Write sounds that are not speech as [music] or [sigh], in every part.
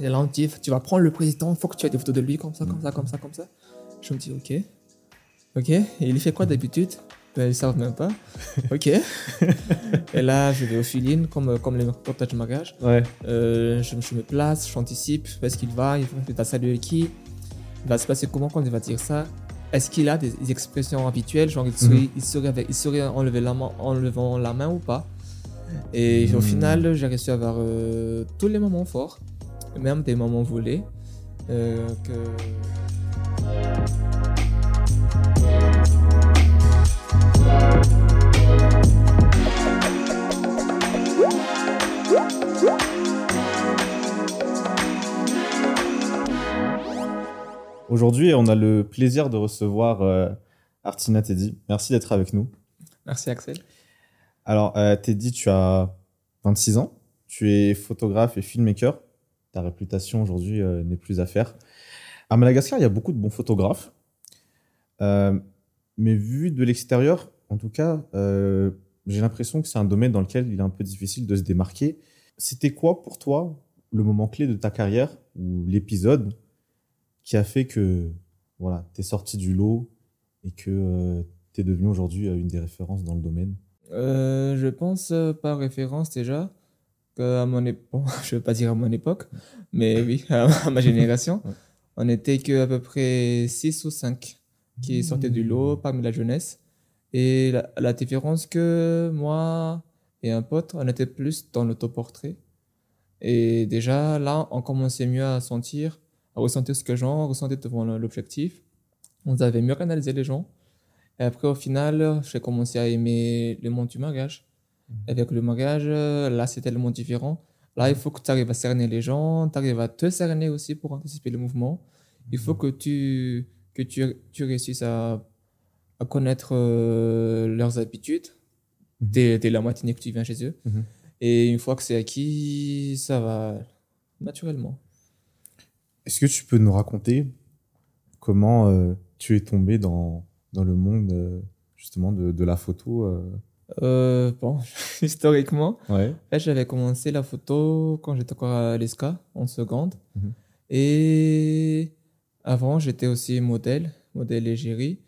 Et là, on dit, tu vas prendre le président, il faut que tu aies des photos de lui, comme ça, comme ça, comme ça, comme ça. Je me dis, ok. Ok. Et il fait quoi d'habitude? Ben, Ils ne savent même pas. [laughs] Ok. et là, je vais au fill comme, comme les reportages de mariage. Ouais. Euh, je, je me place, j'anticipe. Où est-ce qu'il va Il va saluer qui? Il va se passer comment quand il va dire ça? Est-ce qu'il a des, expressions habituelles Genre, il sourit, il sourit, avec, il sourit en, la main, en levant la main ou pas? Et au Mhm. final, j'ai réussi à avoir euh, tous les moments forts, même des moments volés. euh, que... Aujourd'hui, on a le plaisir de recevoir euh, Artina Teddy. Merci d'être avec nous. Merci Axel. Alors, euh, Teddy, tu as 26 ans. Tu es photographe et filmmaker. Ta réputation aujourd'hui euh, n'est plus à faire. À Madagascar, il y a beaucoup de bons photographes. Euh, mais vu de l'extérieur, en tout cas, euh, j'ai l'impression que c'est un domaine dans lequel il est un peu difficile de se démarquer. C'était quoi pour toi le moment clé de ta carrière ou l'épisode qui a fait que voilà, tu es sorti du lot et que tu es devenu aujourd'hui euh, une des références dans le domaine? Euh, je pense euh, par référence déjà qu'à mon époque, [laughs] je veux pas dire à mon époque, mais oui, à ma génération, on n'était que à peu près 6 ou 5 qui sortaient du lot parmi la jeunesse. Et la, la différence que moi et un pote, on était plus dans l'autoportrait. Et déjà là, on commençait mieux à sentir, à ressentir ce que les gens ressentaient devant l'objectif. On avait mieux analysé les gens. Et après, au final, j'ai commencé à aimer le monde du mariage. Avec le mariage, euh, là, le monde différent. Là, il faut que tu arrives à cerner les gens, tu arrives à te cerner aussi pour anticiper le mouvement. Il faut que tu, que tu, tu réussisses à, à connaître euh, leurs habitudes dès, dès la matinée que tu viens chez eux. Mhm. Et une fois que c'est acquis, ça va naturellement. Est-ce que tu peux nous raconter comment euh, tu es tombé dans, dans le monde euh, justement de, de la photo euh Euh, bon, [laughs] historiquement, Ouais. J'avais commencé la photo quand j'étais encore à l'ESCA, en seconde. Mhm. Et avant, j'étais aussi modèle, modèle égérie.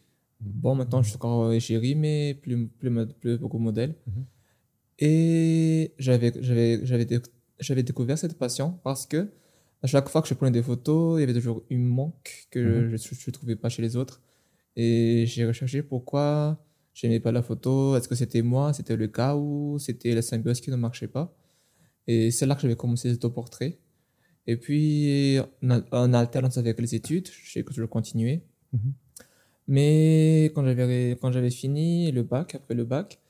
Bon, maintenant, je suis encore égérie, mais plus, plus, beaucoup modèle. Mhm. Et j'avais, j'avais, j'avais, déc- j'avais découvert cette passion parce que à chaque fois que je prenais des photos, il y avait toujours un manque que Mhm. je ne trouvais pas chez les autres. Et j'ai recherché pourquoi j'aimais pas la photo. Est-ce que c'était moi, c'était le cas ou c'était la symbiose qui ne marchait pas? Et c'est là que j'avais commencé cet autoportrait. Et puis, en, al- en alternance avec les études, je sais que je continuais. Mais quand j'avais, quand j'avais fini le bac, après le bac,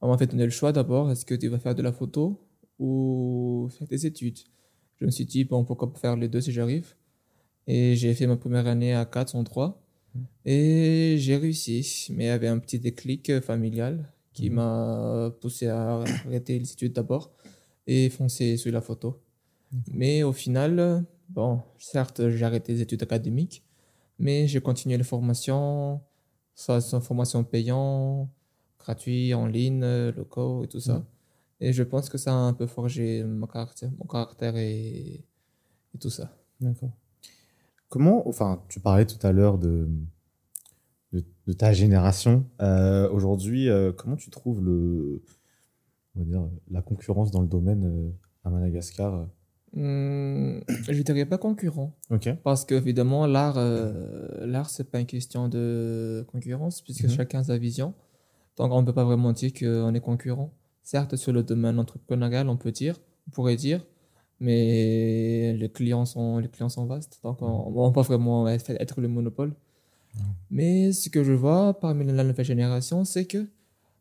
on m'a fait donner le choix d'abord, est-ce que tu vas faire de la photo ou faire des études? Je me suis dit, bon, pourquoi pas faire les deux si j'arrive? Et j'ai fait ma première année à 403 et j'ai réussi. Mais il y avait un petit déclic euh, familial qui Mhm. m'a poussé à arrêter les études d'abord et foncer sur la photo. Mais au final, bon, certes, j'ai arrêté les études académiques, mais j'ai continué les formations, soit sans formation payante, gratuit, en ligne, locaux et tout ça. Mhm. Et je pense que ça a un peu forgé mon caractère, mon caractère et, et tout ça. D'accord. Comment, enfin, tu parlais tout à l'heure de, de, de ta génération. Euh, Aujourd'hui, euh, comment tu trouves le, on va dire, la concurrence dans le domaine euh, à Madagascar Hum, je dirais pas concurrent. Parce que évidemment l'art l'art c'est pas une question de concurrence puisque Mhm. chacun a sa vision. Donc on ne peut pas vraiment dire qu'on est concurrent. Certes sur le domaine entrepreneurial on peut dire, on pourrait dire, mais les clients sont les clients sont vastes. Donc on ne peut pas vraiment être, le monopole. Mais ce que je vois parmi la nouvelle génération c'est que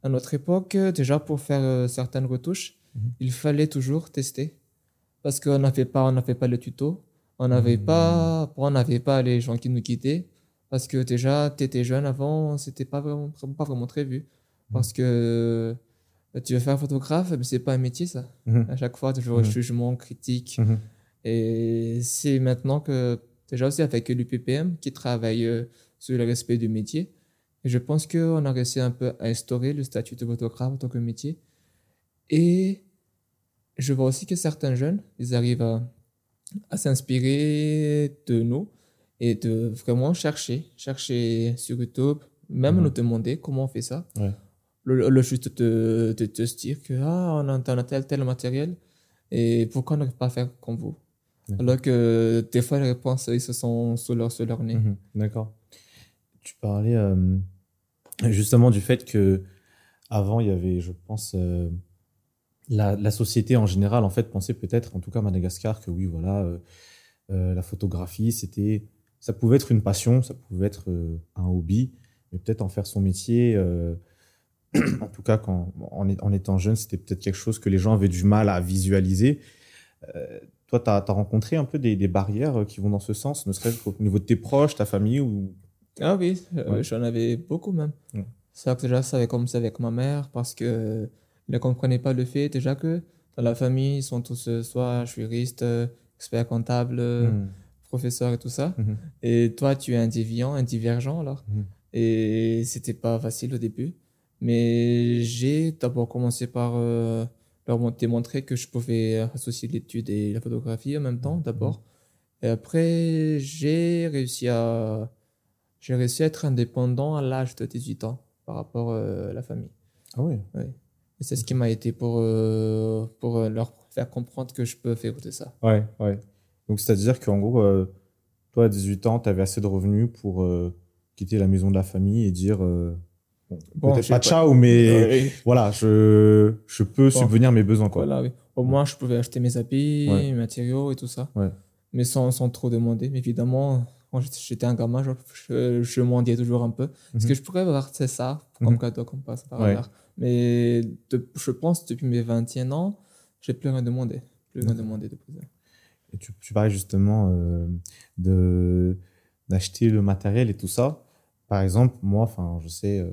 à notre époque déjà pour faire euh, certaines retouches Mhm. il fallait toujours tester. Parce qu'on n'avait pas on n'avait pas le tuto. On n'avait pas on n'avait pas les gens qui nous guidaient. Parce que déjà tu étais jeune avant c'était pas vraiment pas vraiment très vu. Parce que tu veux faire photographe mais c'est pas un métier ça Mhm. à chaque fois toujours Mhm. jugement critique Mhm. et c'est maintenant que déjà aussi avec l'UPPM qui travaille euh, sur le respect du métier et je pense qu'on a réussi un peu à instaurer le statut de photographe en tant que métier et je vois aussi que certains jeunes, ils arrivent à, à s'inspirer de nous et de vraiment chercher, chercher sur YouTube, même Mhm. nous demander comment on fait ça. Ouais. Le, le juste de, de, de se dire que ah, on a, on a tel, tel matériel et pourquoi on n'arrive pas faire comme vous? Alors que des fois, les réponses, ils se sont sur leur, sur leur nez. Mhm, D'accord. Tu parlais euh, justement du fait que avant il y avait, je pense, euh, la, la société en général en fait pensait peut-être, en tout cas à Madagascar, que oui voilà, euh, la photographie c'était, ça pouvait être une passion, ça pouvait être un hobby, mais peut-être en faire son métier. En tout cas, quand, en, étant jeune, c'était peut-être quelque chose que les gens avaient du mal à visualiser. Euh, toi, tu as, rencontré un peu des, des barrières qui vont dans ce sens, ne serait-ce qu'au niveau de tes proches, ta famille ou... Ah oui, euh, Ouais. j'en avais beaucoup même. Ouais. C'est que déjà, ça avait commencé avec ma mère parce que ne comprenait pas le fait déjà que dans la famille, ils sont tous euh, soit juriste, expert comptable, Mhm. professeur et tout ça. Mhm. Et toi, tu es un déviant, un divergent alors. Mhm. Et c'était pas facile au début. Mais j'ai d'abord commencé par euh, leur mon- démontrer que je pouvais associer l'étude et la photographie en même temps, d'abord. Et après, j'ai réussi à, j'ai réussi à être indépendant à l'âge de 18 ans par rapport euh, à la famille. Ah oui. Et c'est ce qui m'a été pour, euh, pour leur faire comprendre que je peux faire de ça. Ouais, ouais. Donc, c'est-à-dire qu'en gros, euh, toi, à 18 ans, tu avais assez de revenus pour quitter la maison de la famille et dire, bon, Bon, peut-être pas ciao, mais Ouais. voilà, je, je peux subvenir mes besoins, quoi. Voilà, oui. Au moins, je pouvais acheter mes habits, Ouais. mes matériaux et tout ça. Ouais. Mais sans, sans trop demander. Mais évidemment, quand j'étais- un gamin, je, je, je mendiais toujours un peu. Parce Mhm. que je pourrais avoir c'est ça comme Mhm. cadeau, comme passe par hasard. Mais de- je pense depuis mes 21 ans, j'ai plus rien demandé. Plus rien demandé de plus. Et tu, tu parlais justement euh, de d'acheter le matériel et tout ça. Par exemple, moi, enfin, je sais, euh,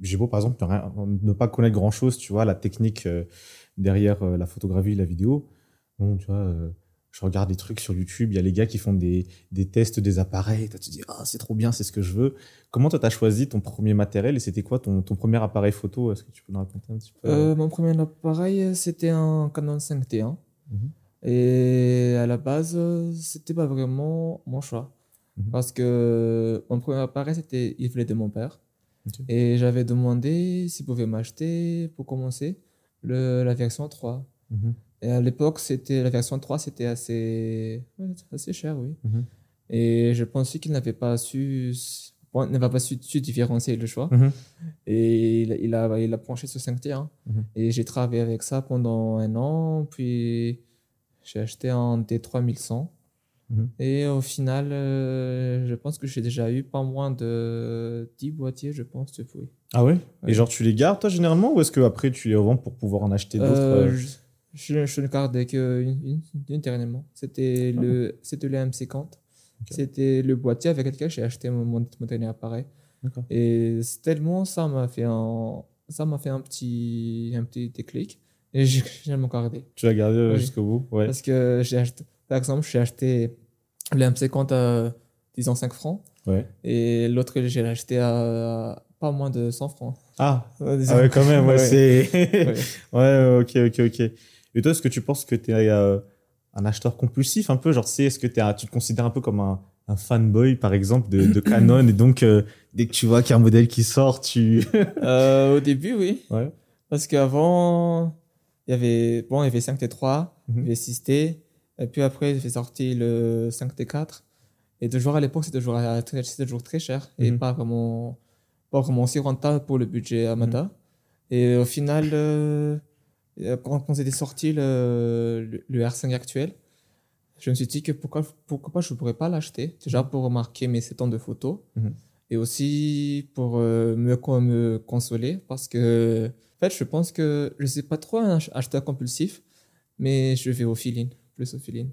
j'ai beau par exemple ne, rien- ne pas connaître grand chose, tu vois, la technique euh, derrière euh, la photographie, la vidéo. Bon, tu vois, euh, je regarde des trucs sur YouTube, il y a les gars qui font des, des tests des appareils. Toi, tu te dis, ah, c'est trop bien, c'est ce que je veux. Comment toi, tu as choisi ton premier matériel et c'était quoi ton, ton premier appareil photo? Est-ce que tu peux nous raconter un petit peu? Euh, mon premier appareil, c'était un Canon 5D1. Mhm. Et à la base, c'était pas vraiment mon choix. Mhm. Parce que mon premier appareil, c'était, il venait de mon père. Et j'avais demandé s'il pouvait m'acheter, pour commencer, le, la version 3. Mhm. Et à l'époque, c'était, la version 3, c'était assez, assez cher, oui. Mhm. Et je pensais qu'il n'avait pas su, bon, n'avait pas su, su différencier le choix. Et il, il a, il a penché sur 5T1. Mhm. Et j'ai travaillé avec ça pendant un an. Puis j'ai acheté un D3100. Mhm. Et au final, euh, je pense que j'ai déjà eu pas moins de 10 boîtiers, je pense, depuis. Ah ouais, Ouais. Et genre, tu les gardes, toi, généralement, ou est-ce que après tu les revends pour pouvoir en acheter d'autres Euh, euh, je, je, je ne gardais qu'une une, une dernièrement. C'était Ah. le, c'était le M50. Ok. C'était le boîtier avec lequel j'ai acheté mon, mon, mon dernier appareil. Et tellement ça m'a fait un, ça m'a fait un petit, un petit déclic. Et [laughs] j'ai j'ai mon gardé. Tu l'as gardé Oui. jusqu'au bout? Ouais. Parce que j'ai acheté, par exemple, j'ai acheté le M50 à, disons, 5 francs. Ouais. Et l'autre, j'ai acheté à pas moins de 100 francs. Ah, Euh, disons. ah ouais, quand même, ouais, [laughs] c'est. [laughs] Ouais. ouais, ok, ok, ok. Et toi, est-ce que tu penses que tu es un acheteur compulsif un peu? Genre, tu sais, est-ce que un- tu te considères un peu comme un, un fanboy, par exemple, de, de [clears throat] Canon? Et donc, euh, dès que tu vois qu'il y a un modèle qui sort, tu. [laughs] Euh, au début, oui. ouais. Parce qu'avant, il y avait, bon, il y avait 5T3, il y Mhm. avait 6T, et puis après, j'ai sorti le 5T4. Et toujours à l'époque, c'était toujours, très- c'était toujours très cher et Mhm. pas vraiment, pas vraiment si rentable pour le budget Amada. Et au final, euh, quand, c'était sorti le, le, le R5 actuel, je me suis dit que pourquoi, pourquoi pas je ne pourrais pas l'acheter. Déjà pour marquer mes 7 ans de photos Mhm. et aussi pour euh, me, con- me consoler parce que, en fait, je pense que je ne suis pas trop un ach- acheteur compulsif, mais je vais au feeling,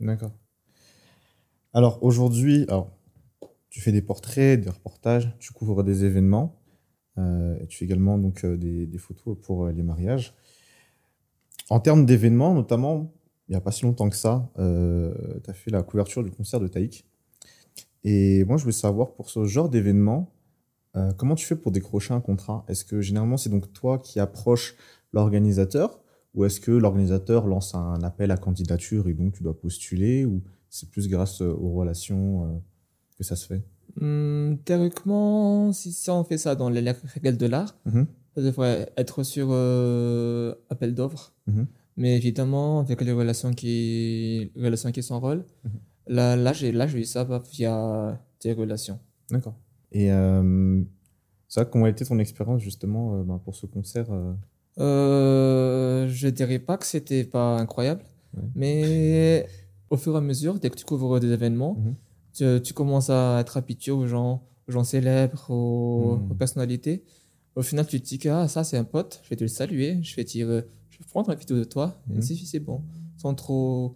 D'accord. Alors, aujourd'hui, alors, tu fais des portraits, des reportages, tu couvres des événements, euh, et tu fais également donc, euh, des, photos pour euh, les mariages. En termes d'événements, notamment, il n'y a pas si longtemps que ça, tu as fait la couverture du concert de Taïk. Et moi, je voulais savoir, pour ce genre d'événement, comment tu fais pour décrocher un contrat? Est-ce que généralement, c'est donc toi qui approches l'organisateur Ou est-ce que l'organisateur lance un appel à candidature et donc tu dois postuler Ou c'est plus grâce euh, aux relations euh, que ça se fait? Hum, théoriquement, si, si on fait ça dans les règles de l'art, Mhm. ça devrait être sur euh, appel d'offres. Mhm. Mais évidemment, avec les relations qui, les relations qui s'enrôlent, Mhm. là, là, j'ai, là, j'ai eu ça via des relations. D'accord. Et euh, ça, comment a été ton expérience justement euh, ben, pour ce concert Euh, je dirais pas que c'était pas incroyable, Ouais. mais au fur et à mesure, dès que tu couvres des événements, Mhm. tu, tu commences à être habitué aux gens, aux gens célèbres, aux, Mhm. aux personnalités. Au final, tu te dis que ah, ça, c'est un pote, je vais te le saluer, je vais dire, euh, je vais prendre une vidéo de toi, et Mhm. c'est c'est bon. Sans trop.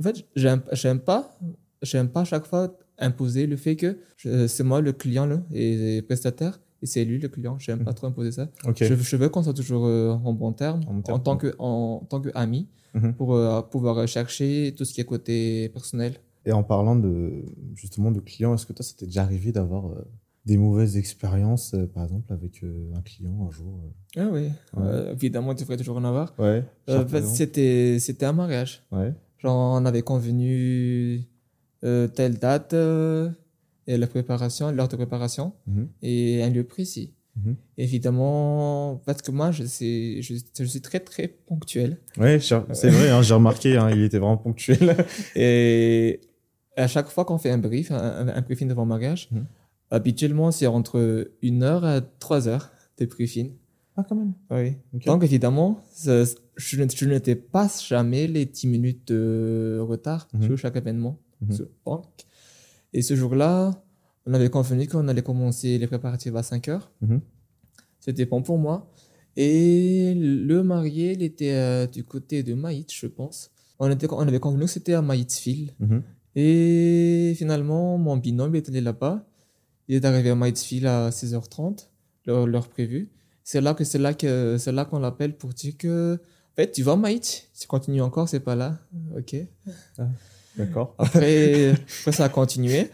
En fait, j'aime pas, j'aime pas à chaque fois imposer le fait que c'est moi le client là, et et prestataire, et c'est lui le client. J'aime pas Mhm. trop imposer ça. Je, je veux qu'on soit toujours euh, en bon terme, En terme, tant que en, tant que ami, Mhm. pour euh, pouvoir chercher tout ce qui est côté personnel. Et en parlant de justement de clients, est-ce que toi, c'était déjà arrivé d'avoir euh, des mauvaises expériences, euh, par exemple, avec euh, un client un jour euh? Ah oui, Ouais. Euh, évidemment, tu devrais toujours en avoir. Ouais. Euh, exemple c'était c'était un mariage. Ouais. Genre, on avait convenu euh, telle date euh, et la préparation, l'heure de préparation Mhm. et un lieu précis. Mhm. Évidemment, parce que moi, je suis, je, je suis très très ponctuel. J'ai- c'est vrai, hein, j'ai remarqué, hein, il était vraiment ponctuel. [laughs] Et à chaque fois qu'on fait un brief, un, un- briefing devant mariage, Mhm. habituellement, c'est entre une heure à trois heures de briefing. ah, quand même. Oui. Donc, évidemment, je, ne- je ne dépasse jamais les 10 minutes de retard sur chaque événement. Donc, Et ce jour-là, on avait convenu qu'on allait commencer les préparatifs à 5 heures. Mhm. C'était bon pour moi. Et le marié, il était euh, du côté de Maït, je pense. On, était, on avait convenu que c'était à Maïtsville. Mhm. Et finalement, mon binôme est allé là-bas. Il est arrivé à Maïtsville à 6h30, l'heure, l'heure prévue. C'est là que c'est là que c'est là qu'on l'appelle pour dire que en fait, tu vas à Maït, tu continues encore, c'est pas là. OK. D'accord. Après, après ça a continué.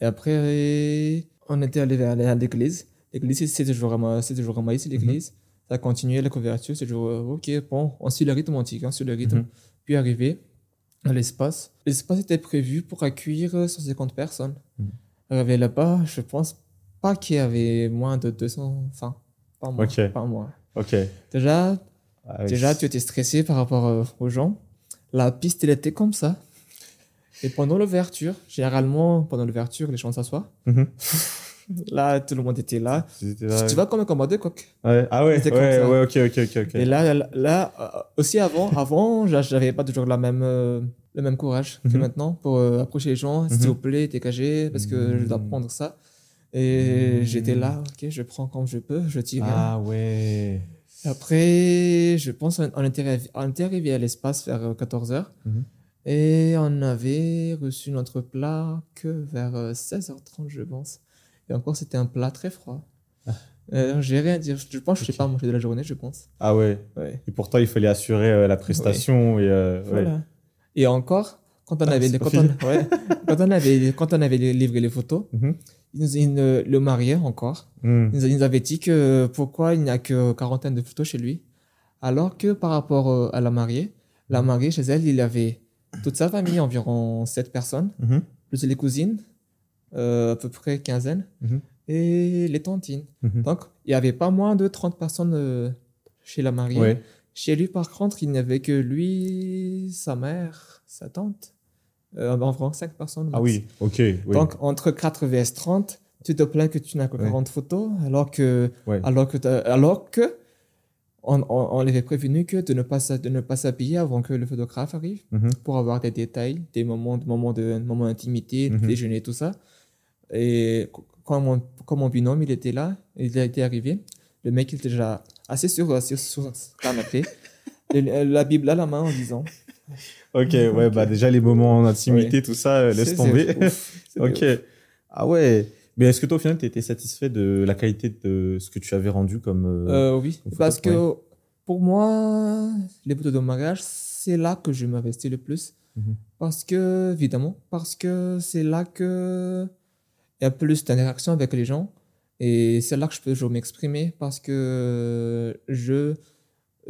Et après, on était allé vers à l'église. L'église, c'est toujours Ma- c'est toujours à Maïs, l'église. Ça a continué, la couverture, c'est toujours, euh, OK, bon, on suit le rythme antique, on suit le rythme. Mhm. Puis arrivé à l'espace. L'espace était prévu pour accueillir euh, 150 personnes. Mhm. Arrivé là-bas, je pense pas qu'il y avait moins de 200, enfin, pas moins, pas moins. Ok. Déjà, Ah oui. Déjà, tu étais stressé par rapport euh, aux gens. La piste, elle était comme ça. Et pendant l'ouverture, généralement, pendant l'ouverture, les gens s'assoient. Mhm. [laughs] Là, tout le monde était là. Là, Tu vas comme un combat de coq. ouais. Ah ouais, ouais, ouais, ok, ok, ok. Et là, là, là, euh, aussi avant, [laughs] avant, j'a- j'avais pas toujours la même, euh, le même courage que Mhm. maintenant pour euh, approcher les gens. S'il Mhm. vous plaît, dégagez, parce que je dois prendre ça. Et j'étais là, ok, je prends comme je peux, je tire. Ah ouais. Après, je pense on était arrivé à l'espace vers 14h. Mhm. Et on avait reçu notre plat que vers euh, 16h30, je pense. Et encore, c'était un plat très froid. Euh, j'ai rien à dire. Je pense que je Ok. sais pas manger de la journée, je pense. Ah ouais. Ouais. Et pourtant, il fallait assurer euh, la prestation et euh, ouais. Voilà. Et encore, quand on Ah, avait, quand on, ouais, [laughs] quand on avait, quand on avait livré les photos, Mhm. nous- le marié encore, Hmm. il nous, avait dit que pourquoi il n'y a que quarantaine de photos chez lui, alors que par rapport euh, à la mariée, la mariée chez elle, il avait toute sa famille, environ 7 personnes, Mhm. plus les cousines, euh, à peu près quinzaine, Mhm. et les tantines. Mhm. Donc, il n'y avait pas moins de 30 personnes euh, chez la mariée. Ouais. Chez lui, par contre, il n'y avait que lui, sa mère, sa tante, euh, environ 5 personnes. Ah oui, ok. Oui. Donc, entre 4 vs 30, tu te plains que tu n'as que Ouais. 40 photos, alors que, Ouais. alors que, alors que on, on, on l'avait prévenu que de ne pas, de ne pas s'habiller avant que le photographe arrive Mhm. pour avoir des détails, des moments, des moments de, moments d'intimité, Mhm. déjeuner, tout ça. Et qu- quand mon, quand mon binôme, il était là, il était arrivé, le mec, il était déjà assis sur, sur, sur canapé, la Bible à la main en disant. Ok, ouais, bah déjà les moments d'intimité, Ouais. tout ça, euh, laisse tomber. [laughs] ok. Ah ouais. Mais est-ce que toi, au final, tu étais satisfait de la qualité de ce que tu avais rendu comme. euh, Euh, oui, parce que pour moi, les photos de mariage, c'est là que je m'investis le plus. Mhm. Parce que, évidemment, parce que c'est là que il y a plus d'interaction avec les gens. Et c'est là que je peux toujours m'exprimer parce que je,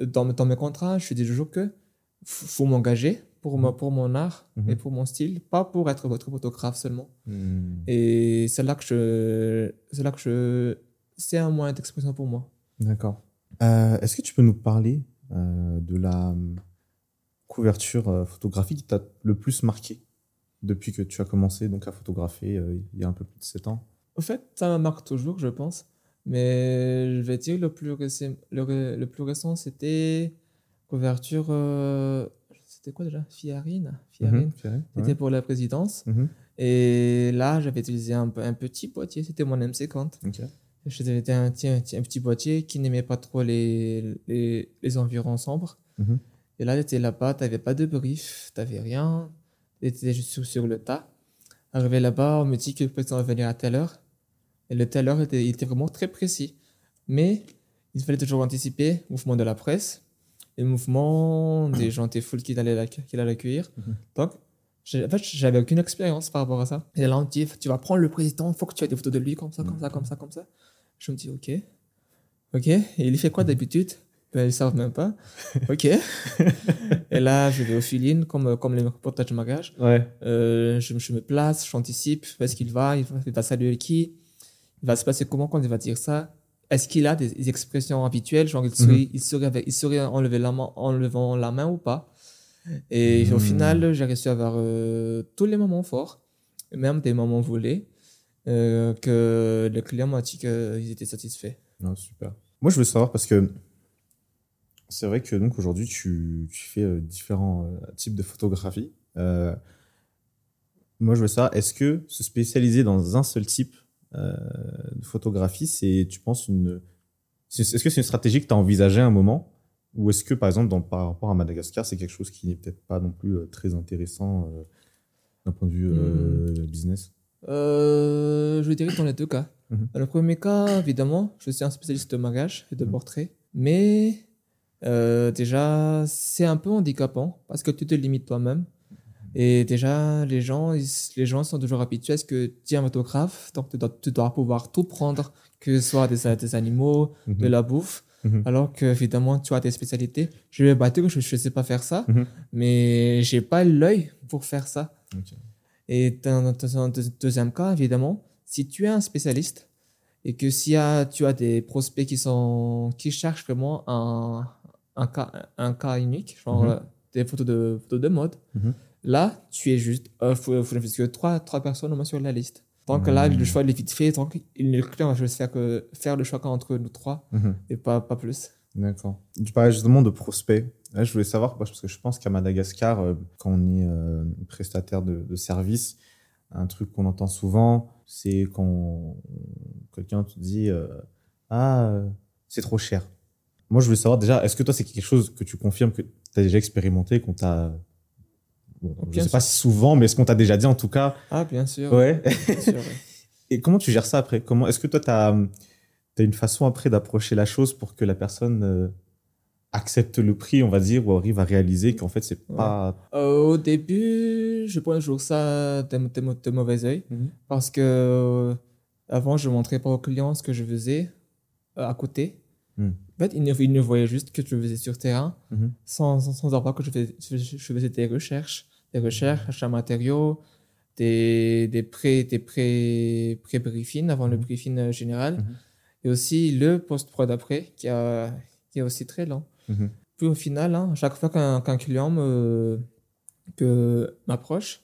dans, dans mes contrats, je dis toujours que faut m'engager pour, moi, pour mon art et pour mon style, pas pour être votre photographe seulement. Hmm. Et c'est là que je, c'est là que je, c'est un moyen d'expression pour moi. D'accord. Euh, Est-ce que tu peux nous parler euh, de la hum, couverture euh, photographique qui t'a le plus marqué depuis que tu as commencé donc à photographier euh, il y a un peu plus de 7 ans? Au fait, ça me marque toujours, je pense. Mais je vais dire le plus récent, le, le plus récent, c'était couverture. C'était quoi déjà? Fiarine? Fiarine. Mhm, Thierry C'était Ouais. pour la présidence. Mhm. Et là, j'avais utilisé un, un petit boîtier. C'était mon M50. Ok. C'était un, petit- un un petit boîtier qui n'aimait pas trop les, les, les environs sombres. Mhm. Et là, j'étais là-bas, t'avais pas de brief, t'avais rien. T'étais juste sur, sur le tas. Arrivé là-bas, on me dit que le président va venir à telle heure. Et le telle heure était, il était vraiment très précis. Mais il fallait toujours anticiper le mouvement de la presse, le mouvement des gens des foules qui allaient l'accueillir. Mhm. Donc, en fait, j'avais aucune expérience par rapport à ça. Et là, on me dit, tu vas prendre le président, il faut que tu aies des photos de lui comme ça, comme ça, comme ça, comme ça. Je me dis, ok. Ok. Et il fait quoi d'habitude? Ben, Ils savent même pas. Ok. [laughs] Et là, je vais au fill-in, comme, comme les reportages de mariage. Ouais. Euh, je, je me place, j'anticipe, où est-ce qu'il va, il va, il va saluer qui, il va se passer comment quand il va dire ça? Est-ce qu'il a des, expressions habituelles, genre il sourit, il sourit, avec, il sourit en, levant la main, en levant la main ou pas? Et au Mhm. final, j'ai réussi à avoir euh, tous les moments forts, même des moments volés, euh, que le client m'a dit qu'ils étaient satisfaits. Ah, super. Moi, je veux savoir parce que c'est vrai que donc aujourd'hui, tu, tu fais euh, différents types de photographie. Euh, moi, je veux savoir, est-ce que se spécialiser dans un seul type de photographie, c'est, tu penses, une. Est-ce que c'est une stratégie que tu as envisagée à un moment? Ou est-ce que, par exemple, dans, par rapport à Madagascar, c'est quelque chose qui n'est peut-être pas non plus euh, très intéressant euh, d'un point de vue euh, business? Euh, je dirais dans les deux cas. Mhm. Dans le premier cas, évidemment, je suis un spécialiste de mariage et de Mhm. portrait. Mais euh, déjà, c'est un peu handicapant parce que tu te limites toi-même. Et déjà, les gens, ils- les gens sont toujours habitués à ce que tu es un photographe, donc tu dois, tu dois pouvoir tout prendre, que ce soit des, des animaux, de la bouffe. Mhm. Alors que, évidemment, tu as des spécialités. Je vais battre que je ne sais pas faire ça, Mhm. mais j'ai pas l'œil pour faire ça. Et dans dans un deux- deuxième cas, évidemment, si tu es un spécialiste et que si tu as des prospects qui, sont, qui cherchent vraiment un, un, cas, un cas unique, genre Mhm. euh, des photos de, photos de mode, Mhm. Là, tu es juste, il faut, faut que trois, trois personnes au moins sur la liste. Donc là, Mhm. le choix il est vite fait, donc le client va juste faire, que, faire le choix entre nous trois Mhm. et pas, pas plus. D'accord. Tu parlais justement de prospects. Là, je voulais savoir, parce que je pense qu'à Madagascar, euh, quand on est euh, prestataire de, de service, un truc qu'on entend souvent, c'est quand quelqu'un te dit euh, Ah, euh, c'est trop cher. Moi, je voulais savoir déjà, est-ce que toi, c'est quelque chose que tu confirmes que tu as déjà expérimenté, qu'on t'a. Bon, je Bien sais pas si souvent, mais est-ce qu'on t'a déjà dit en tout cas Ah, bien sûr. Ouais. bien sûr, ouais. [laughs] Et comment tu gères ça après? Comment Est-ce que toi, tu as, une façon après d'approcher la chose pour que la personne euh, accepte le prix, on va dire, ou arrive à réaliser qu'en fait, c'est Ouais. pas. Euh, au début, je prenais toujours ça de, mauvais oeil Mhm. parce que euh, avant, je montrais pas aux clients ce que je faisais euh, à côté. Mm. En fait, ils ne, ils ne voyaient juste que je faisais sur terrain Mhm. sans, sans, sans savoir que je faisais, je faisais des recherches, des recherches, de matériaux, des, des pré, des pré, pré-briefings avant le Mhm. briefing euh, général Mhm. et aussi le post-prod après qui, a, qui est aussi très lent. Mhm. Puis au final, hein, chaque fois qu'un qu'un client me, que m'approche,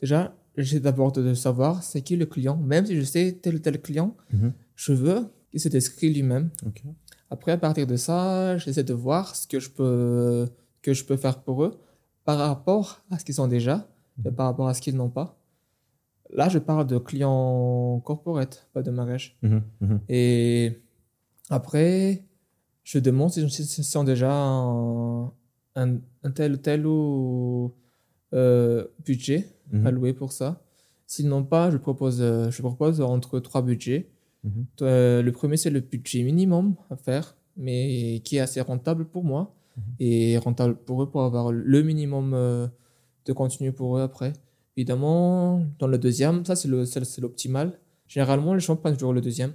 déjà, j'essaie d'abord de savoir c'est qui le client. Même si je sais tel ou tel client, Mhm. je veux qu'il se décrit lui-même. Après, à partir de ça, j'essaie de voir ce que je peux, que je peux faire pour eux par rapport à ce qu'ils ont déjà et par rapport à ce qu'ils n'ont pas. Là, je parle de clients corporate, pas de mariage. Mhm. Mhm. Et après, je demande si, s'ils ont déjà un, un, un tel ou tel ou, euh, budget Mhm. alloué pour ça. S'ils n'ont pas, je propose, euh, je propose entre trois budgets. Mhm. Euh, le premier, c'est le budget minimum à faire, mais qui est assez rentable pour moi et rentable pour eux pour avoir le minimum euh, de contenu pour eux après. Évidemment, dans le deuxième, ça c'est c'est c'est l'optimal. Généralement, les gens prennent toujours le deuxième.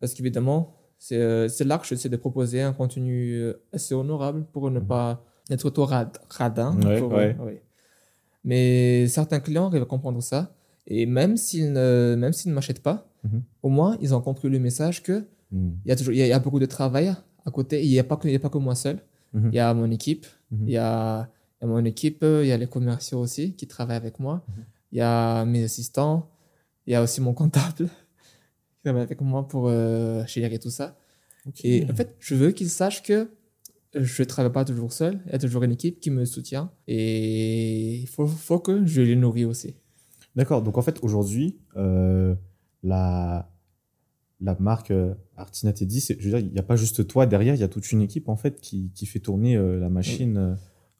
Parce qu'évidemment, C'est euh, c'est là que j'essaie de proposer un contenu euh, assez honorable pour ne Mhm. pas être trop rad- radin. Ouais, pour- ouais. ouais. Mais certains clients arrivent à comprendre ça. Et même s'ils ne, même s'ils ne m'achètent pas, Mhm. au moins, ils ont compris le message que Mhm. il y a toujours, il y a, il y a beaucoup de travail à côté. Il n'y a pas que, il y a pas que moi seul. Mhm. Il y a mon équipe. Mhm. Il y a, il y a mon équipe. Il y a les commerciaux aussi qui travaillent avec moi. Mhm. Il y a mes assistants. Il y a aussi mon comptable [laughs] qui travaille avec moi pour euh, gérer tout ça. Et en fait, je veux qu'ils sachent que je ne travaille pas toujours seul. Il y a toujours une équipe qui me soutient. Et il faut, faut que je les nourris aussi. D'accord. Donc en fait, aujourd'hui, euh, la, la marque euh, Artina Teddy, je veux dire, il n'y a pas juste toi derrière, il y a toute une équipe en fait qui, qui fait tourner euh, la machine. euh.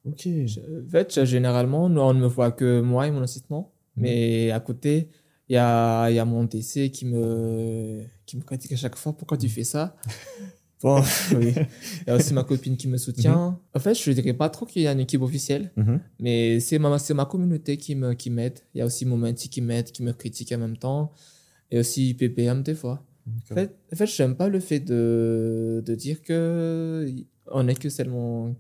Ok. En fait, généralement, nous, on ne me voit que moi et mon assistant. Mhm. Mais à côté, il y a, y a mon DC qui me, qui me critique à chaque fois. Pourquoi tu fais ça? [laughs] Bon, [laughs] oui. Il y a aussi ma copine qui me soutient. En fait, je ne dirais pas trop qu'il y a une équipe officielle. Mhm. Mais c'est ma, ma communauté qui me, qui m'aide. Il y a aussi Momenti qui m'aide, qui me critique en même temps. Et aussi PPM des fois. En fait, en fait j'aime pas le fait de, de dire que on est que seulement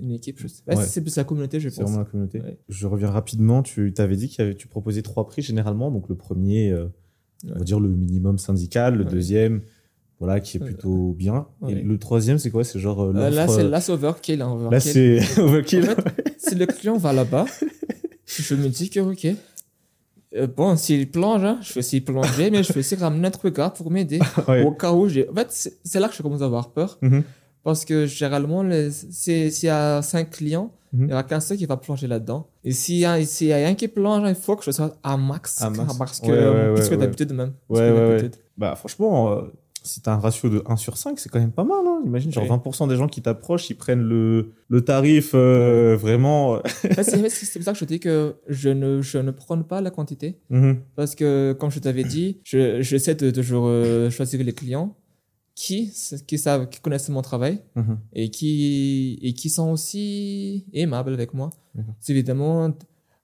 une équipe. Je sais. Ouais, Ouais. C'est plus la communauté, je C'est pense. vraiment la communauté. Ouais. Je reviens rapidement. Tu t'avais dit que tu proposais trois prix généralement. Donc le premier, euh, on va dire le minimum syndical. Le deuxième, voilà, qui est plutôt bien. Et le troisième, c'est quoi? C'est genre euh, Euh, là, c'est euh, là, c'est overkill. hein, là, overkill. c'est [laughs] overkill. En fait, si le client va là-bas, [laughs] je me dis que, ok. Euh, bon, s'il plonge, hein, je essayer de plonger, mais je essayer de ramener un truc là pour m'aider. [laughs] Ouais. Au cas où j'ai. En fait, c'est là que je commence à avoir peur. Mhm. Parce que généralement, les- s'il y a cinq clients, Mhm. il n'y aura qu'un seul qui va plonger là-dedans. Et s'il y, a- s'il y a un qui plonge, il faut que je sois à max. À max. Parce que, Ouais, ouais, plus que d'habitude même. Ouais, ouais. Bah, franchement, t'as un ratio de 1 sur 5, c'est quand même pas mal. Hein. Imagine, genre Oui. 20% des gens qui t'approchent, ils prennent le, le tarif euh, vraiment. En fait, c'est c'est pour ça que je dis que je ne, je ne prône pas la quantité. mhm. Parce que, comme je t'avais dit, je- j'essaie de toujours euh, choisir les clients qui, qui, savent, qui connaissent mon travail Mhm. et qui, et qui sont aussi aimables avec moi. C'est évidemment,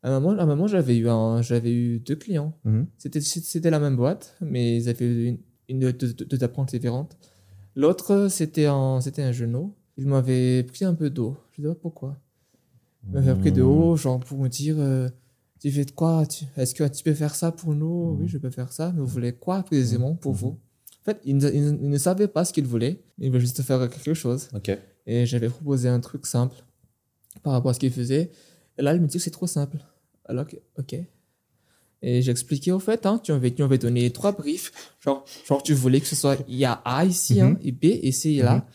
à un moment, à un moment j'avais eu, un- eu deux clients. Mhm. C'était, c'était la même boîte, mais ils avaient une, une deux approches différentes. L'autre, c'était un, c'était un genou. Il m'avait pris un peu d'eau. Je ne sais pas pourquoi. Il m'avait pris de haut, genre pour me dire euh, Tu fais de quoi? Tu- Est-ce que tu peux faire ça pour nous? Oui, je peux faire ça. Mais vous voulez quoi précisément pour vous? En fait, il ne, il ne- il ne savait pas ce qu'il voulait. Il voulait juste faire quelque chose. Ok. Et j'avais proposé un truc simple par rapport à ce qu'il faisait. Et là, il me dit que c'est trop simple. Alors que, ok. Et j'expliquais au fait, hein, tu avais, tu avais donné trois briefs. Genre, genre, tu voulais que ce soit, il y a A ici, hein, et B ici et là.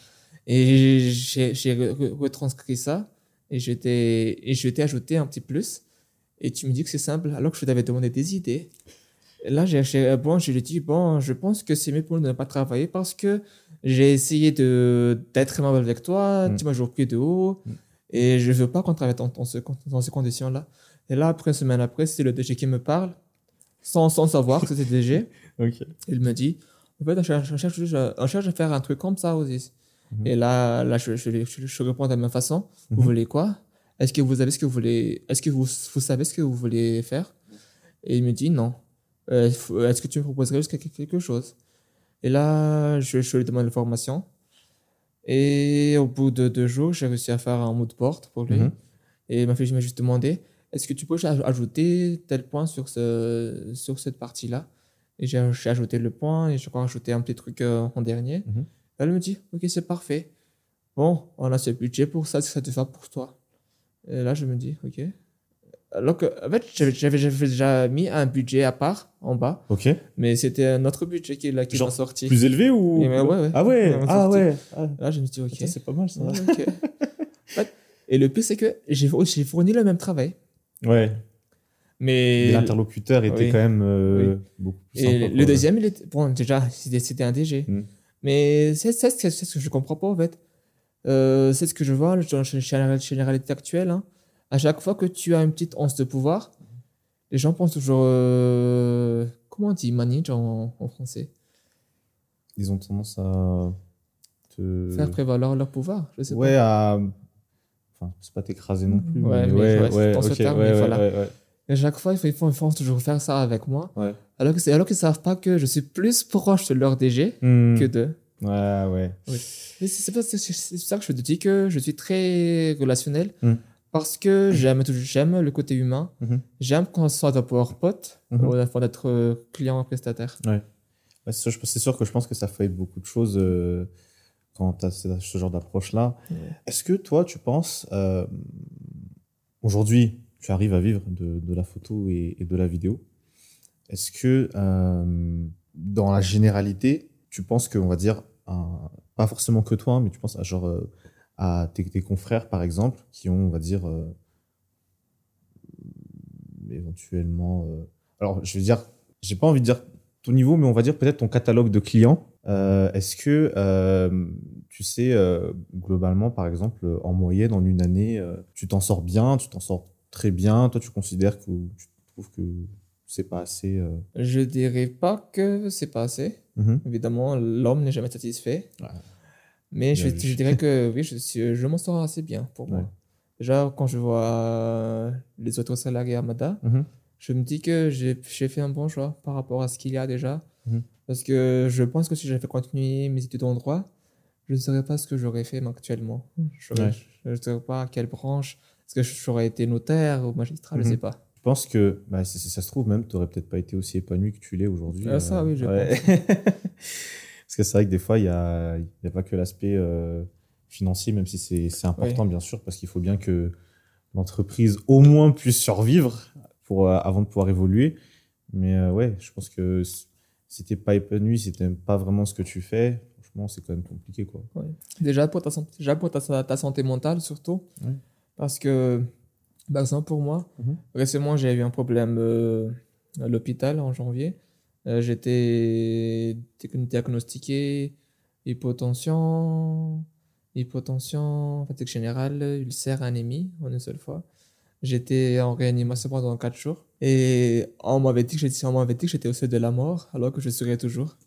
Et j'ai j'ai re- re- retranscrit ça. Et je t'ai et ajouté un petit plus. Et tu me dis que c'est simple, alors que je t'avais demandé des idées. Et là, j'ai j'ai- bon, je lui ai dit, bon, je pense que c'est mieux pour nous de ne pas travailler parce que j'ai essayé de d'être aimable avec toi, Mm. tu m'as toujours pris de haut, et je veux pas qu'on travaille dans, dans, ce- dans ces conditions-là. Et là, après, une semaine après, c'est le DG qui me parle, sans, sans savoir que c'était DG. [laughs] Il me dit, en fait, on cherche, on cherche, on cherche à faire un truc comme ça aussi. Mhm. Et là, là je, je, je, je réponds de la même façon. Vous Mhm. voulez quoi? Est-ce que vous avez ce que vous voulez Est-ce que vous, vous savez ce que vous voulez faire? Et il me dit non. Euh, Est-ce que tu me proposerais juste quelque- chose? Et là, je, lui demande l'information. Et au bout de deux jours, j'ai réussi à faire un mood board pour lui. Mhm. Et il m'a fait, je m'ai juste demandé, est-ce que tu peux aj- ajouter tel point sur, ce, sur cette partie-là? Et j'ai j'ai ajouté le point et je crois ajouter un petit truc euh, en dernier. Mhm. Elle me dit, ok, c'est parfait. Bon, on a ce budget pour ça, ça te va pour toi. Et là, je me dis, ok. Alors que, en fait, j'avais- déjà mis un budget à part en bas, Ok. mais c'était un autre budget qui, là, qui m'a sorti. Plus élevé ou Et ben ouais, ouais. Ah ouais. Ah ouais. Ah, Là, je me dis, ok. c'est pas mal ça. Ouais, Et le pire, c'est que j'ai j'ai fourni le même travail. Ouais. Mais l'interlocuteur était oui. quand même euh, Oui. beaucoup plus Et sympa, le deuxième, il était. Bon, déjà, c'était un DG. Mm. Mais c'est ce que je comprends pas, en fait. Euh, c'est ce que je vois dans la général- généralité actuelle. hein. À chaque fois que tu as une petite once de pouvoir, les gens pensent toujours. euh, comment on dit manage en, en français? Ils ont tendance à te. Faire prévaloir leur pouvoir. Je sais Ouais, à. Enfin, c'est pas t'écraser non plus. Ouais, mais mais ouais, ouais, dans ce terme, ouais, voilà. Et à chaque fois, ils font, ils font, toujours faire ça avec moi. Alors c'est- alors qu'ils savent pas que je suis plus proche de leur DG Hmm. que d'eux. Ouais, ouais. C'est ça que je te dis que je suis très relationnel Mm. parce que j'aime j'aime le côté humain. Mhm. J'aime qu'on soit d'abord pote ou avant d'être euh, client prestataire. Ouais, c'est sûr, je- c'est sûr que je pense que ça fait beaucoup de choses euh, quand tu as ce, genre d'approche-là. Est-ce que toi, tu penses, euh, aujourd'hui, tu arrives à vivre de, de la photo et, et de la vidéo Est-ce que, euh, dans la généralité, tu penses qu'on va dire, un- pas forcément que toi, mais tu penses à, genre, euh, à tes, tes confrères, par exemple, qui ont, on va dire, éventuellement... alors, je veux dire, j'ai pas envie de dire ton niveau, mais on va dire peut-être ton catalogue de clients. Euh, Est-ce que euh, tu sais euh, globalement, par exemple, en moyenne, en une année, tu t'en sors bien, tu t'en sors très bien? Toi, tu considères que tu trouves que c'est pas assez. Je dirais pas que c'est pas assez. mhm. Évidemment, l'homme n'est jamais satisfait. Ouais. Mais je, dirais [laughs] que oui, je, je m'en sors assez bien pour moi. Déjà, quand je vois les autres salariés à Mada, Mhm. Je me dis que j'ai fait un bon choix par rapport à ce qu'il y a déjà. Mhm. Parce que je pense que si j'avais continué mes études en droit, je ne saurais pas ce que j'aurais fait actuellement. Je Ouais. ne saurais pas à quelle branche. Est-ce que j'aurais été notaire ou magistrat Je ne Mhm. sais pas. Je pense que, bah, si ça se trouve, même, tu n'aurais peut-être pas été aussi épanoui que tu l'es aujourd'hui. Ah, ça, oui, je [laughs] Parce que c'est vrai que des fois, il n'y a, il y a pas que l'aspect euh, financier, même si c'est c'est important, bien sûr, parce qu'il faut bien que l'entreprise, au moins, puisse survivre pour, euh, avant de pouvoir évoluer. Mais euh, ouais, je pense que si t'es pas épanoui, si t'aimes pas vraiment ce que tu fais, franchement, c'est quand même compliqué, quoi. Déjà pour ta santé, déjà pour ta, ta santé mentale surtout. Ouais. Parce que, par exemple, pour moi, Mhm. récemment, j'ai eu un problème euh, à l'hôpital en janvier. Euh, J'étais diagnostiqué hypotension, hypotension, fatigue générale, ulcère, anémie en une seule fois. J'étais en réanimation pendant 4 jours. Et on m'avait dit que j'étais, on m'avait dit que j'étais au seuil de la mort, alors que je serais toujours.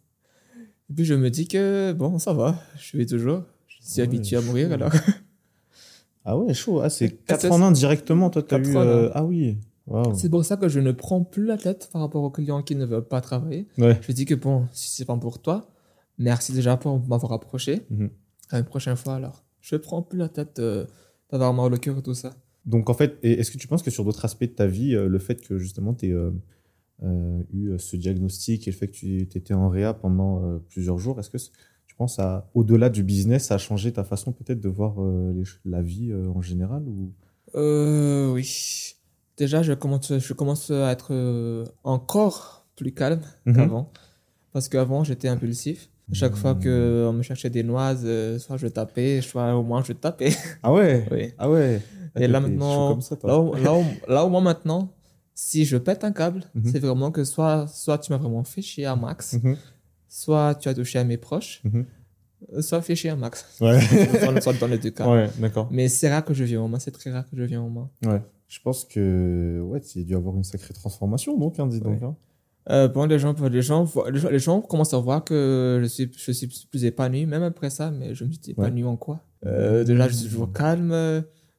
Et puis je me dis que, bon, ça va, je vais toujours. Je suis Ouais, habitué à mourir, chaud. alors. [laughs] Ah ouais, chaud. Ah, c'est Quatre 4 en 1 directement, toi, t'as eu. euh, Ah oui. C'est pour ça que je ne prends plus la tête par rapport aux clients qui ne veulent pas travailler. Ouais. Je dis que bon, si c'est pas pour toi, merci déjà pour m'avoir approché. Mhm. À une prochaine fois alors. Je prends plus la tête euh, d'avoir mal au cœur et tout ça. Donc en fait, est-ce que tu penses que sur d'autres aspects de ta vie, euh, le fait que justement tu aies eu euh, ce diagnostic et le fait que tu étais en réa pendant euh, plusieurs jours, est-ce que tu penses à, au-delà du business, ça a changé ta façon peut-être de voir euh, les la vie euh, en général ou... Euh, oui. Déjà, je commence, je commence à être euh, encore plus calme Mhm. qu'avant. Parce qu'avant, j'étais impulsif. Chaque fois qu'on me cherchait des noises, euh, soit je tapais, soit au moins je tapais. Ah ouais? [laughs] Oui. Ah ouais? Et là T'es chaud maintenant, ça, là, où, là, où, là où moi maintenant, si je pète un câble, Mhm. c'est vraiment que soit, soit tu m'as vraiment fait chier à max, Mhm. soit tu as touché à mes proches, Mhm. euh, soit fait chier à max. Ouais. [laughs] soit, soit dans les deux cas. ouais, d'accord. Mais c'est rare que je viens en main, c'est très rare que je viens en main. Ouais. Je pense que ouais, tu as dû avoir une sacrée transformation donc, hein, dis donc. Hein. Euh, bon, les gens, les, gens, les, gens, les gens commencent à voir que je suis, je suis plus épanoui, même après ça, mais je me suis épanoui en quoi? Euh, Déjà, je suis toujours calme,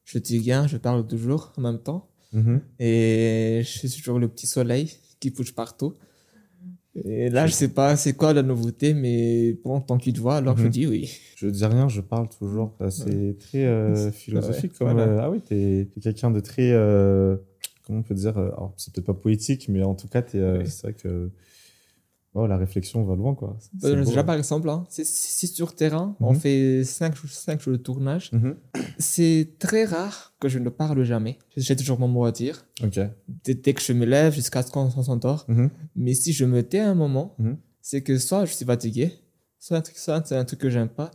je dis rien, je parle toujours en même temps. Mhm. Et je suis toujours le petit soleil qui bouge partout. Et là, je sais pas c'est quoi la nouveauté, mais bon, tant qu'il te voit, alors je Mhm. dis oui. Je dis rien, je parle toujours. C'est très euh, [laughs] philosophique. Ouais, comme, voilà. euh, ah oui, t'es es, quelqu'un de très. euh, comment on peut dire alors, C'est peut-être pas poétique, mais en tout cas, c'est vrai que oh, la réflexion va loin. Quoi. Euh, beau, déjà, ouais. par exemple, hein, si, sur terrain, on Mhm. fait 5 jours, cinq jours de tournage, Mhm. c'est très rare que je ne parle jamais. J'ai toujours mon mot à dire. Ok. Dès, dès que je me lève jusqu'à ce qu'on s'endort. Mhm. Mais si je me tais un moment, Mhm. c'est que soit je suis fatigué, soit un truc, c'est un truc que j'aime pas.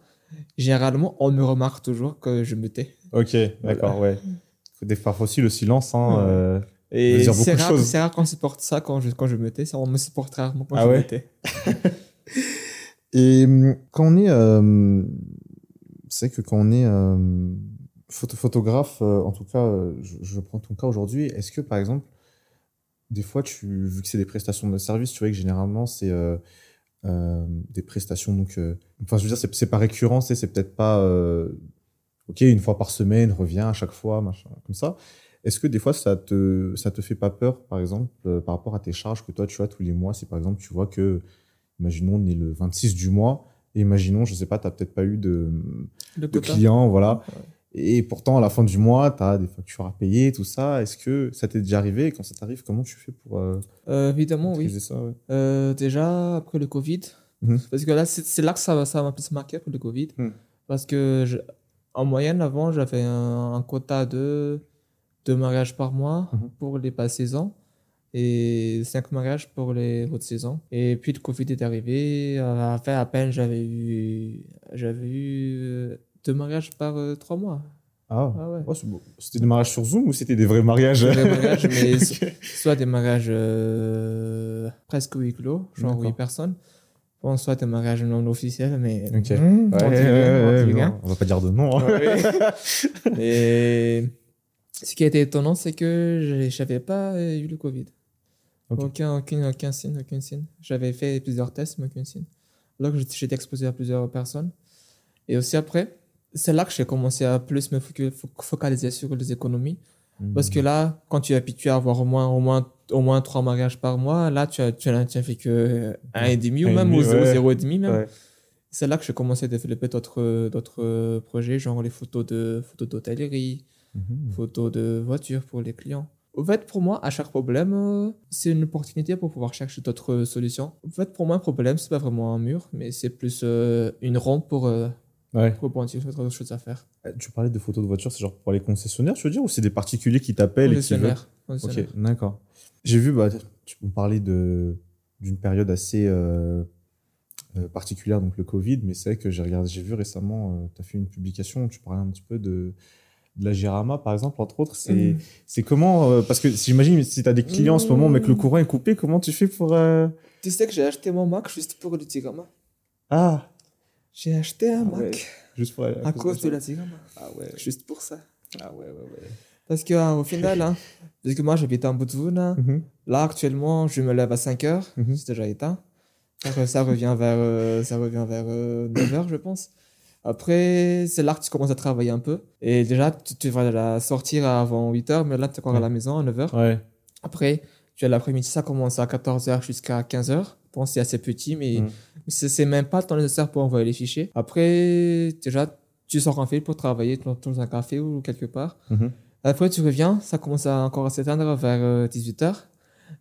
Généralement, on me remarque toujours que je me tais. Ok, d'accord, ouais. Des parfois aussi le silence. Hein, euh, Et c'est rare, c'est rare qu'on supporte ça quand je, quand je me tais. Ça, on me supporte rarement quand Ah je ouais me tais. [laughs] Et hum, quand on est, euh, c'est que quand on est euh, photo photographe, euh, en tout cas, je, je prends ton cas aujourd'hui, est-ce que par exemple, des fois, tu, vu que c'est des prestations de service, tu vois que généralement c'est euh, des prestations donc, euh, enfin, je veux dire, c'est pas récurrent, c'est c'est peut-être pas, ok, une fois par semaine, reviens à chaque fois, machin, comme ça. Est-ce que des fois ça te ça te fait pas peur, par exemple, euh, par rapport à tes charges que toi tu as tous les mois, si par exemple tu vois que imaginons on est le 26 du mois Et imaginons, je sais pas, tu n'as peut-être pas eu de, de clients, voilà. Ouais. Et pourtant, à la fin du mois, tu as des factures à payer, tout ça. Est-ce que ça t'est déjà arrivé? Et Quand ça t'arrive, comment tu fais pour euh, Euh, évidemment, oui. ça ouais? Euh, déjà, après le Covid, Mhm. parce que là, c'est là que ça, ça m'a plus marqué après le Covid. Mhm. Parce que, je- en moyenne, avant, j'avais un, un quota de deux mariages par mois Mhm. pour les passes saisons et cinq mariages pour les hautes saisons. Et puis le Covid est arrivé, euh, enfin, à peine j'avais eu, j'avais eu euh, deux mariages par euh, trois mois. Ah, Ah ouais. C'était des mariages sur Zoom ou c'était des vrais mariages? Des vrais mariages, [laughs] mais so- soit des mariages euh, presque huis clos, genre huit personnes, bon, soit des mariages non officiels, mais Ok. Mmh, Ouais, on ouais, on on va pas dire de nom. hein. [laughs] Et ce qui a été étonnant, c'est que j'avais pas euh, eu le Covid. Aucun, aucun, aucun signe, aucun signe. J'avais fait plusieurs tests, mais aucun signe. Que j'étais exposé à plusieurs personnes. Et aussi après, c'est là que j'ai commencé à plus me focaliser sur les économies. Parce que là, quand tu es habitué à avoir au moins, au moins, au moins trois mariages par mois, là, tu as, tu as, tu as fait que un et demi ou même ou zéro, et demi même. Ouais. C'est là que j'ai commencé à développer d'autres, d'autres projets, genre les photos de, photos d'hôtellerie, Mhm. photos de voitures pour les clients. En fait, pour moi, à chaque problème, euh, c'est une opportunité pour pouvoir chercher d'autres solutions. En fait, pour moi, un problème, c'est pas vraiment un mur, mais c'est plus euh, une rampe pour, euh, Ouais. pour bondir sur d'autres choses à faire. Euh, Tu parlais de photos de voitures, c'est genre pour les concessionnaires, tu veux dire, ou c'est des particuliers qui t'appellent et qui veulent. Ok, d'accord. J'ai vu, bah, tu me parlais de d'une période assez euh, particulière, donc le Covid, mais c'est vrai que j'ai regardé, j'ai vu récemment, tu as fait une publication où tu parlais un petit peu de, de la Gérama, par exemple, entre autres. C'est c'est comment, euh, parce que j'imagine, si tu as des clients en ce moment, mais que le courant est coupé, comment tu fais pour. euh, Tu sais que j'ai acheté mon Mac juste pour le Tigama. Ah, J'ai acheté un Ah ouais. Mac juste pour. à cause de ça. la Tigama. Ah ouais, Juste pour ça. ah ouais, ouais, ouais. Parce que, euh, au final, hein, parce que moi, j'habite en Boutvoun, hein, Mhm, Là, actuellement, je me lève à 5 heures. Mhm. C'est déjà éteint. Donc, ça revient vers, ça revient vers 9 heures, je pense. Après, c'est là que tu commences à travailler un peu. Et déjà, tu, tu vas la sortir avant 8 heures, mais là, tu es encore à la maison à 9 heures. Ouais. Après, tu as l'après-midi, ça commence à 14 heures jusqu'à 15 heures. Bon, c'est assez petit, mais Mhm. c'est même pas le temps nécessaire pour envoyer les fichiers. Après, déjà, tu sors en fil pour travailler dans, dans un café ou quelque part. Mhm. Après, tu reviens, ça commence à encore à s'éteindre vers 18h.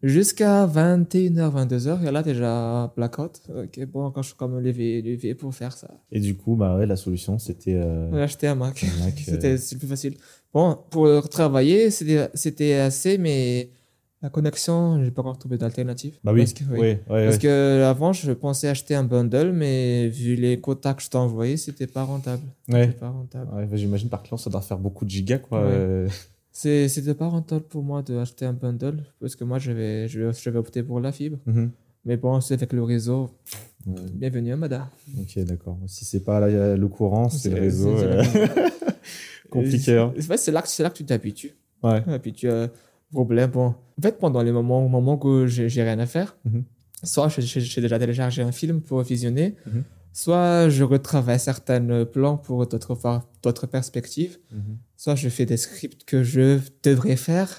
Jusqu'à 21h, 22h, et là, déjà blackout. Ok, bon, quand je suis quand même levé, levé pour faire ça. Et du coup, bah ouais, la solution, c'était. euh, acheté un Mac. un Mac, [laughs] euh, C'était c'est le plus facile. Bon, pour travailler, c'était c'était assez, mais la connexion, j'ai pas encore trouvé d'alternative. Bah oui, Parce que, oui. Parce avant, je pensais acheter un bundle, mais vu les quotas que je t'ai envoyés, c'était pas rentable. Ouais. Pas rentable. Ouais, bah, j'imagine par client, ça doit faire beaucoup de gigas, quoi. Ouais. C'est- C'était pas rentable pour moi d'acheter un bundle, parce que moi, je vais, je vais, je vais opter pour la fibre. Mhm. Mais bon, c'est avec le réseau. Ouais. Bienvenue à Mada. Ok, d'accord. Si c'est pas la- le courant, c'est le réseau. euh, [laughs] Compliqué, hein. C'est là, que- c'est là que tu t'habitues. Ouais. Et puis tu as problème. Bon. En fait, pendant les moments, moments où j'ai rien à faire, Mhm. soit je- je- j'ai déjà téléchargé un film pour visionner, Mhm. Soit je retravaille certains plans pour d'autres perspectives, Mhm. soit je fais des scripts que je devrais faire,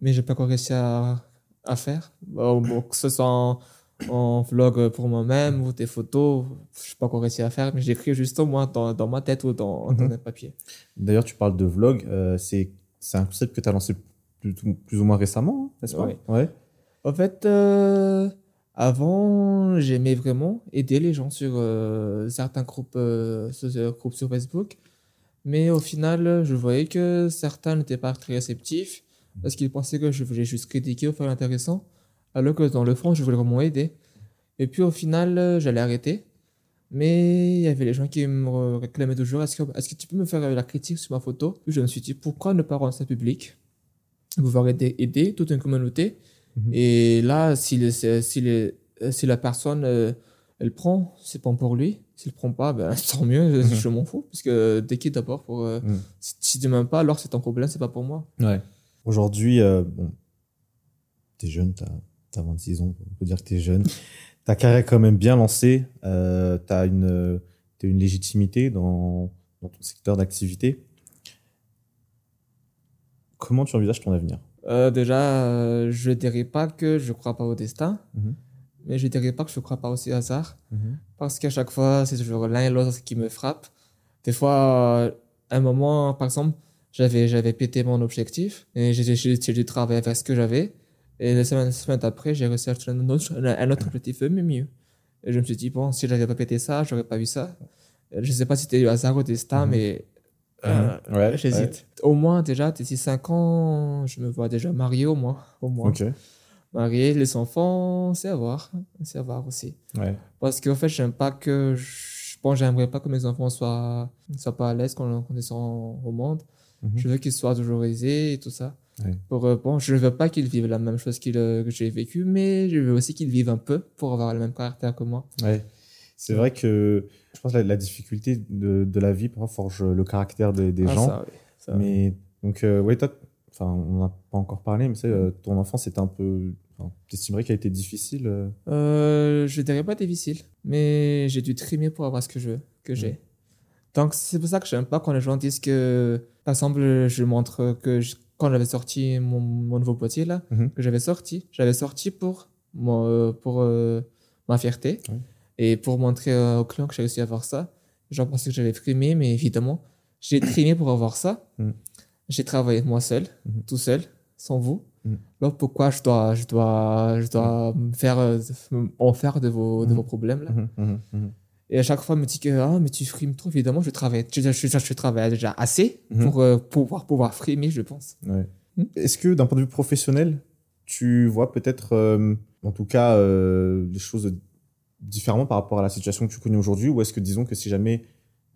mais j'ai pas encore réussi à, à faire. Bon, bon, que ce soit en, en vlog pour moi-même ou des photos, je n'ai pas encore réussi à faire, mais j'écris juste au moins dans, dans ma tête ou dans, dans Mhm. un papier. D'ailleurs, tu parles de vlog. euh, c'est un concept que tu as lancé plus, plus ou moins récemment, hein, n'est-ce pas? Oui. Ouais. En fait, euh, avant, j'aimais vraiment aider les gens sur euh, certains groupes, euh, sur, euh, groupes sur Facebook. Mais au final, je voyais que certains n'étaient pas très réceptifs parce qu'ils pensaient que je voulais juste critiquer ou faire intéressant, alors que dans le fond, je voulais vraiment aider. Et puis au final, j'allais arrêter. Mais il y avait les gens qui me réclamaient toujours est-ce que, tu peux me faire la critique sur ma photo? Je me suis dit pourquoi ne pas rendre ça public? Pouvoir aider, aider toute une communauté. Mhm. Et là, si, le- si, le- si la personne euh, elle prend, c'est bon pour lui. S'il prend pas, ben, [laughs] tant mieux, je m'en fous. Parce que dès qu'il est d'abord pour. euh, Mhm. Si, tu m'aimes pas, alors c'est ton problème, c'est pas pour moi. Ouais. Aujourd'hui, euh, bon, t'es jeune, t'as as 26 ans, on peut dire que t'es jeune. [laughs] Ta carrière est quand même bien lancée. Euh, t'as une, t'as une légitimité dans, dans ton secteur d'activité. Comment tu envisages ton avenir? Euh, déjà, euh, je dirais pas que je crois pas au destin. Mhm. mais je dirais pas que je crois pas aussi au hasard. Mhm. Parce qu'à chaque fois, c'est toujours l'un et l'autre qui me frappe. Des fois, à un moment, par exemple, j'avais, j'avais pété mon objectif et j'ai, dû travailler avec ce que j'avais. Et la semaine, semaine d'après, j'ai réussi à un autre, un autre objectif, mais mieux. Et je me suis dit, bon, si j'avais pas pété ça, j'aurais pas eu ça. Je sais pas si c'était du hasard ou destin, Mhm. mais euh, Mhm. Ouais, j'hésite. Au moins, déjà, d'ici 5 ans, je me vois déjà marié au moins. Au moins. Marié, les enfants, c'est à voir. C'est à voir aussi. Ouais. Parce qu'en fait, j'aime pas que. je- Bon, j'aimerais pas que mes enfants soient, soient pas à l'aise quand, ils sont au monde. Mhm. Je veux qu'ils soient toujours aisés et tout ça. Pour, euh, bon, je veux pas qu'ils vivent la même chose euh, que j'ai vécu, mais je veux aussi qu'ils vivent un peu pour avoir le même caractère que moi. C'est vrai que je pense que la, la difficulté de, de la vie parfois forge le caractère des, des Ah, gens. ça, oui. Ça, oui. Mais donc, euh, ouais, toi, enfin, on n'a pas encore parlé, mais tu sais, euh, ton enfance était un peu. Enfin, T'estimerais qu'elle a été difficile euh? Euh, je dirais pas difficile, mais j'ai dû trimer pour avoir ce que je veux, que j'ai. Donc c'est pour ça que j'aime pas quand les gens disent que, par exemple, je montre que je- quand j'avais sorti mon, mon nouveau boîtier là, Mhm. que j'avais sorti, j'avais sorti pour mon, euh, pour euh, ma fierté. Et pour montrer euh, aux clients que j'ai réussi à avoir ça. J'en pensais que j'avais trimé, mais évidemment, j'ai trimé pour avoir ça. Mhm. J'ai travaillé moi seul, Mhm. tout seul, sans vous. Mhm. Alors pourquoi je dois, je dois, je dois me faire, euh, en faire de vos, de Mhm. vos problèmes là? Mhm, mhm, mhm. Et à chaque fois, on me dit que ah, mais tu frimes trop. Évidemment, je travaille, je, je, je, je travaille déjà assez pour euh, pouvoir, pouvoir frimer, je pense. Ouais. Est-ce que d'un point de vue professionnel, tu vois peut-être, euh, en tout cas, euh, les choses différemment par rapport à la situation que tu connais aujourd'hui Ou est-ce que, disons que si jamais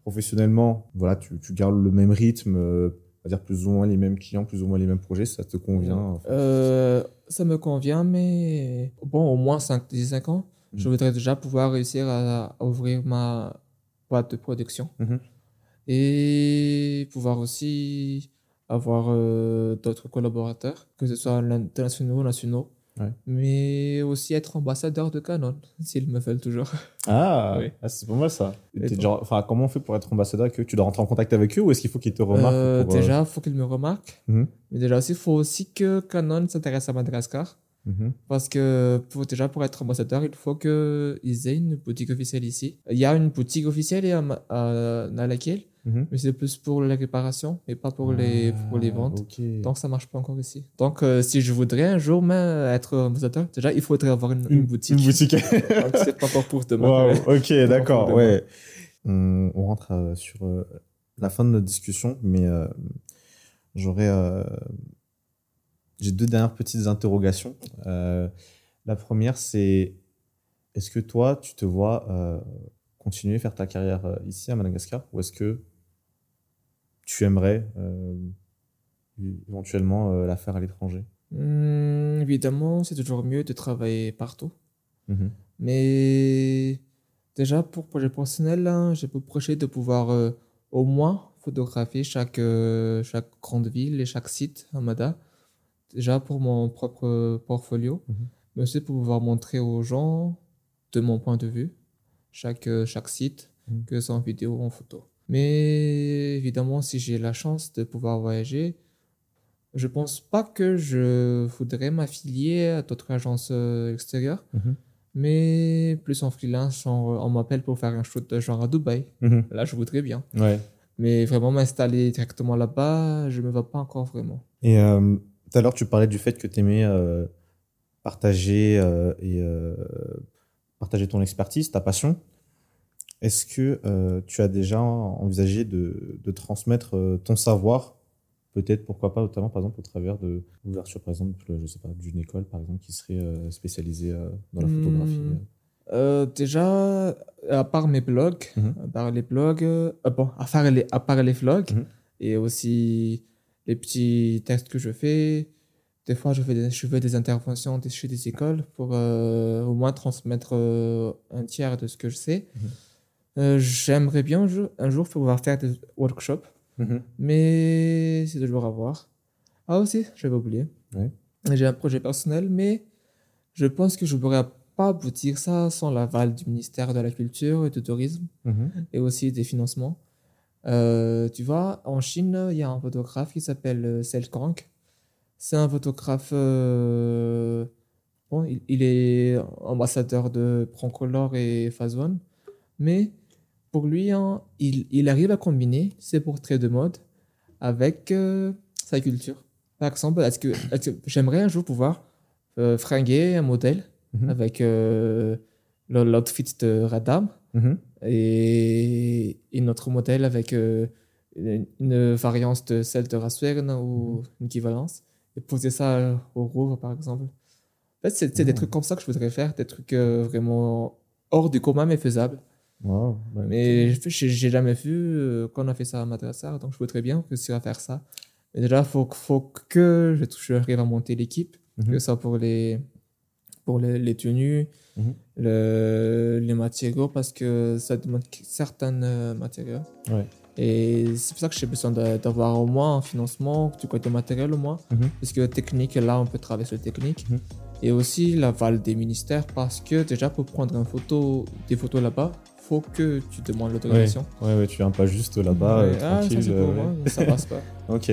professionnellement, voilà, tu, tu gardes le même rythme, euh, on va dire plus ou moins les mêmes clients, plus ou moins les mêmes projets, ça te convient enfin, Euh, ça me convient, mais bon, au moins 5, 5 ans, je Mhm. voudrais déjà pouvoir réussir à, à ouvrir ma boîte de production Mhm. et pouvoir aussi avoir euh, d'autres collaborateurs, que ce soit internationaux ou nationaux, Ouais. mais aussi être ambassadeur de Canon, [laughs] s'ils me veulent toujours. Ah, [laughs] Oui. ah, c'est pas mal ça. Genre- comment on fait pour être ambassadeur avec eux Tu dois rentrer en contact avec eux ou est-ce qu'il faut qu'ils te remarquent Euh, pour, euh, déjà, il faut qu'ils me remarquent. Mhm. Mais déjà aussi, il faut aussi que Canon s'intéresse à Madagascar. Mhm. Parce que pour, déjà, pour être ambassadeur, il faut qu'ils aient une boutique officielle ici. Il y a une boutique officielle à, Ma- à Nalakil, Mhm. mais c'est plus pour les réparations et pas pour les, pour les Ah, ventes. Donc, ça marche pas encore ici. Donc, euh, si je voudrais un jour même être ambassadeur, déjà, il faudrait avoir une, une boutique. Une boutique. [laughs] Donc, c'est pas encore pour demain. Waouh, ok, d'accord, ouais. On, on rentre euh, sur euh, la fin de notre discussion, mais euh, j'aurais. J'ai deux dernières petites interrogations. Euh, la première, c'est est-ce que toi, tu te vois euh, continuer à faire ta carrière euh, ici à Madagascar ou est-ce que tu aimerais éventuellement la faire à l'étranger? Hum, évidemment, c'est toujours mieux de travailler partout. Mhm. Mais déjà, pour projet personnel, là, j'ai pour projet de pouvoir euh, au moins photographier chaque, euh, chaque grande ville et chaque site à Mada. Déjà pour mon propre portfolio, Mhm. mais aussi pour pouvoir montrer aux gens, de mon point de vue, chaque, euh, chaque site, Mhm. que ce soit en vidéo ou en photo. Mais évidemment, si j'ai la chance de pouvoir voyager, je pense pas que je voudrais m'affilier à d'autres agences euh, extérieures Mhm. mais plus en freelance, genre, on m'appelle pour faire un shoot genre à Dubaï. Mhm. Là, je voudrais bien. Ouais. Mais vraiment m'installer directement là-bas, je me vois pas encore vraiment. Et euh, tout à l'heure, tu parlais du fait que tu aimais partager euh, et euh, partager ton expertise, ta passion. Est-ce que euh, tu as déjà envisagé de, de transmettre euh, ton savoir? Peut-être, pourquoi pas, notamment par exemple au travers de l'ouverture, par exemple, je sais pas, d'une école, par exemple, qui serait euh, spécialisée euh, dans la photographie. Hmm. Euh, déjà, à part mes blogs, Mhm. à part les blogs, euh, bon, à part les, à part les vlogs, Mhm. et aussi les petits textes que je fais, des fois je fais des, je fais des interventions des- chez des écoles pour euh, au moins transmettre euh, un tiers de ce que je sais. Mhm. Euh, J'aimerais bien un jour, un jour pouvoir faire des workshops, Mhm. mais c'est toujours à voir. Ah aussi, j'avais oublié. J'ai un projet personnel, mais je pense que je ne pourrais pas aboutir ça sans l'aval du ministère de la Culture et du Tourisme Mhm. et aussi des financements. Euh, tu vois, en Chine, il y a un photographe qui s'appelle euh, Sel Kang. C'est un photographe euh, Bon, il, il est ambassadeur de Proncolor et Phase One, mais pour lui, hein, il, il arrive à combiner ses portraits de mode avec euh, sa culture. Par exemple, est-ce que, j'aimerais un jour pouvoir fringuer un modèle Mhm. avec l'outfit de Radam Mhm. Et, et notre modèle avec euh, une, variance de celle de Raswern ou une équivalence et poser ça au Rouvre par exemple. En fait, c'est des Mhm. trucs comme ça que je voudrais faire, des trucs euh, vraiment hors du commun mais faisables. Wow, bah, Mais j'ai jamais vu euh, qu'on a fait ça à Madagascar, donc je voudrais bien réussir à faire ça. Mais déjà, il faut, faut que je, j'arrive à monter l'équipe, Mhm. que ça pour les, pour les, les tenues, Mhm. le, les matériaux, parce que ça demande certains euh, matériaux. Ouais. Et c'est pour ça que j'ai besoin d'avoir au moins un financement du côté matériel au moins, Mhm. parce que technique, là, on peut travailler sur technique. Mhm. Et aussi l'aval des ministères, parce que déjà, pour prendre une photo, des photos là-bas, faut que tu demandes l'autorisation. Ouais, ouais, tu viens pas juste là-bas, euh, Ouais, ah, ça, tranquille. euh, moi, ça passe pas. [laughs] Ok.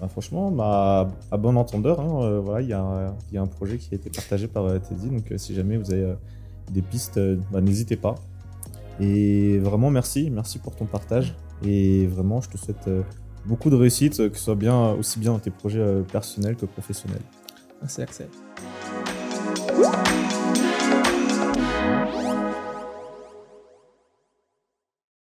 Bah, franchement, bah, à bon entendeur, hein, euh, voilà, il y, a un- il y a un projet qui a été partagé par Teddy, donc si jamais vous avez des pistes, bah, n'hésitez pas. Et vraiment, merci, merci pour ton partage. Et vraiment, je te souhaite beaucoup de réussite, que ce soit bien, aussi bien dans tes projets personnels que professionnels. Merci Axel.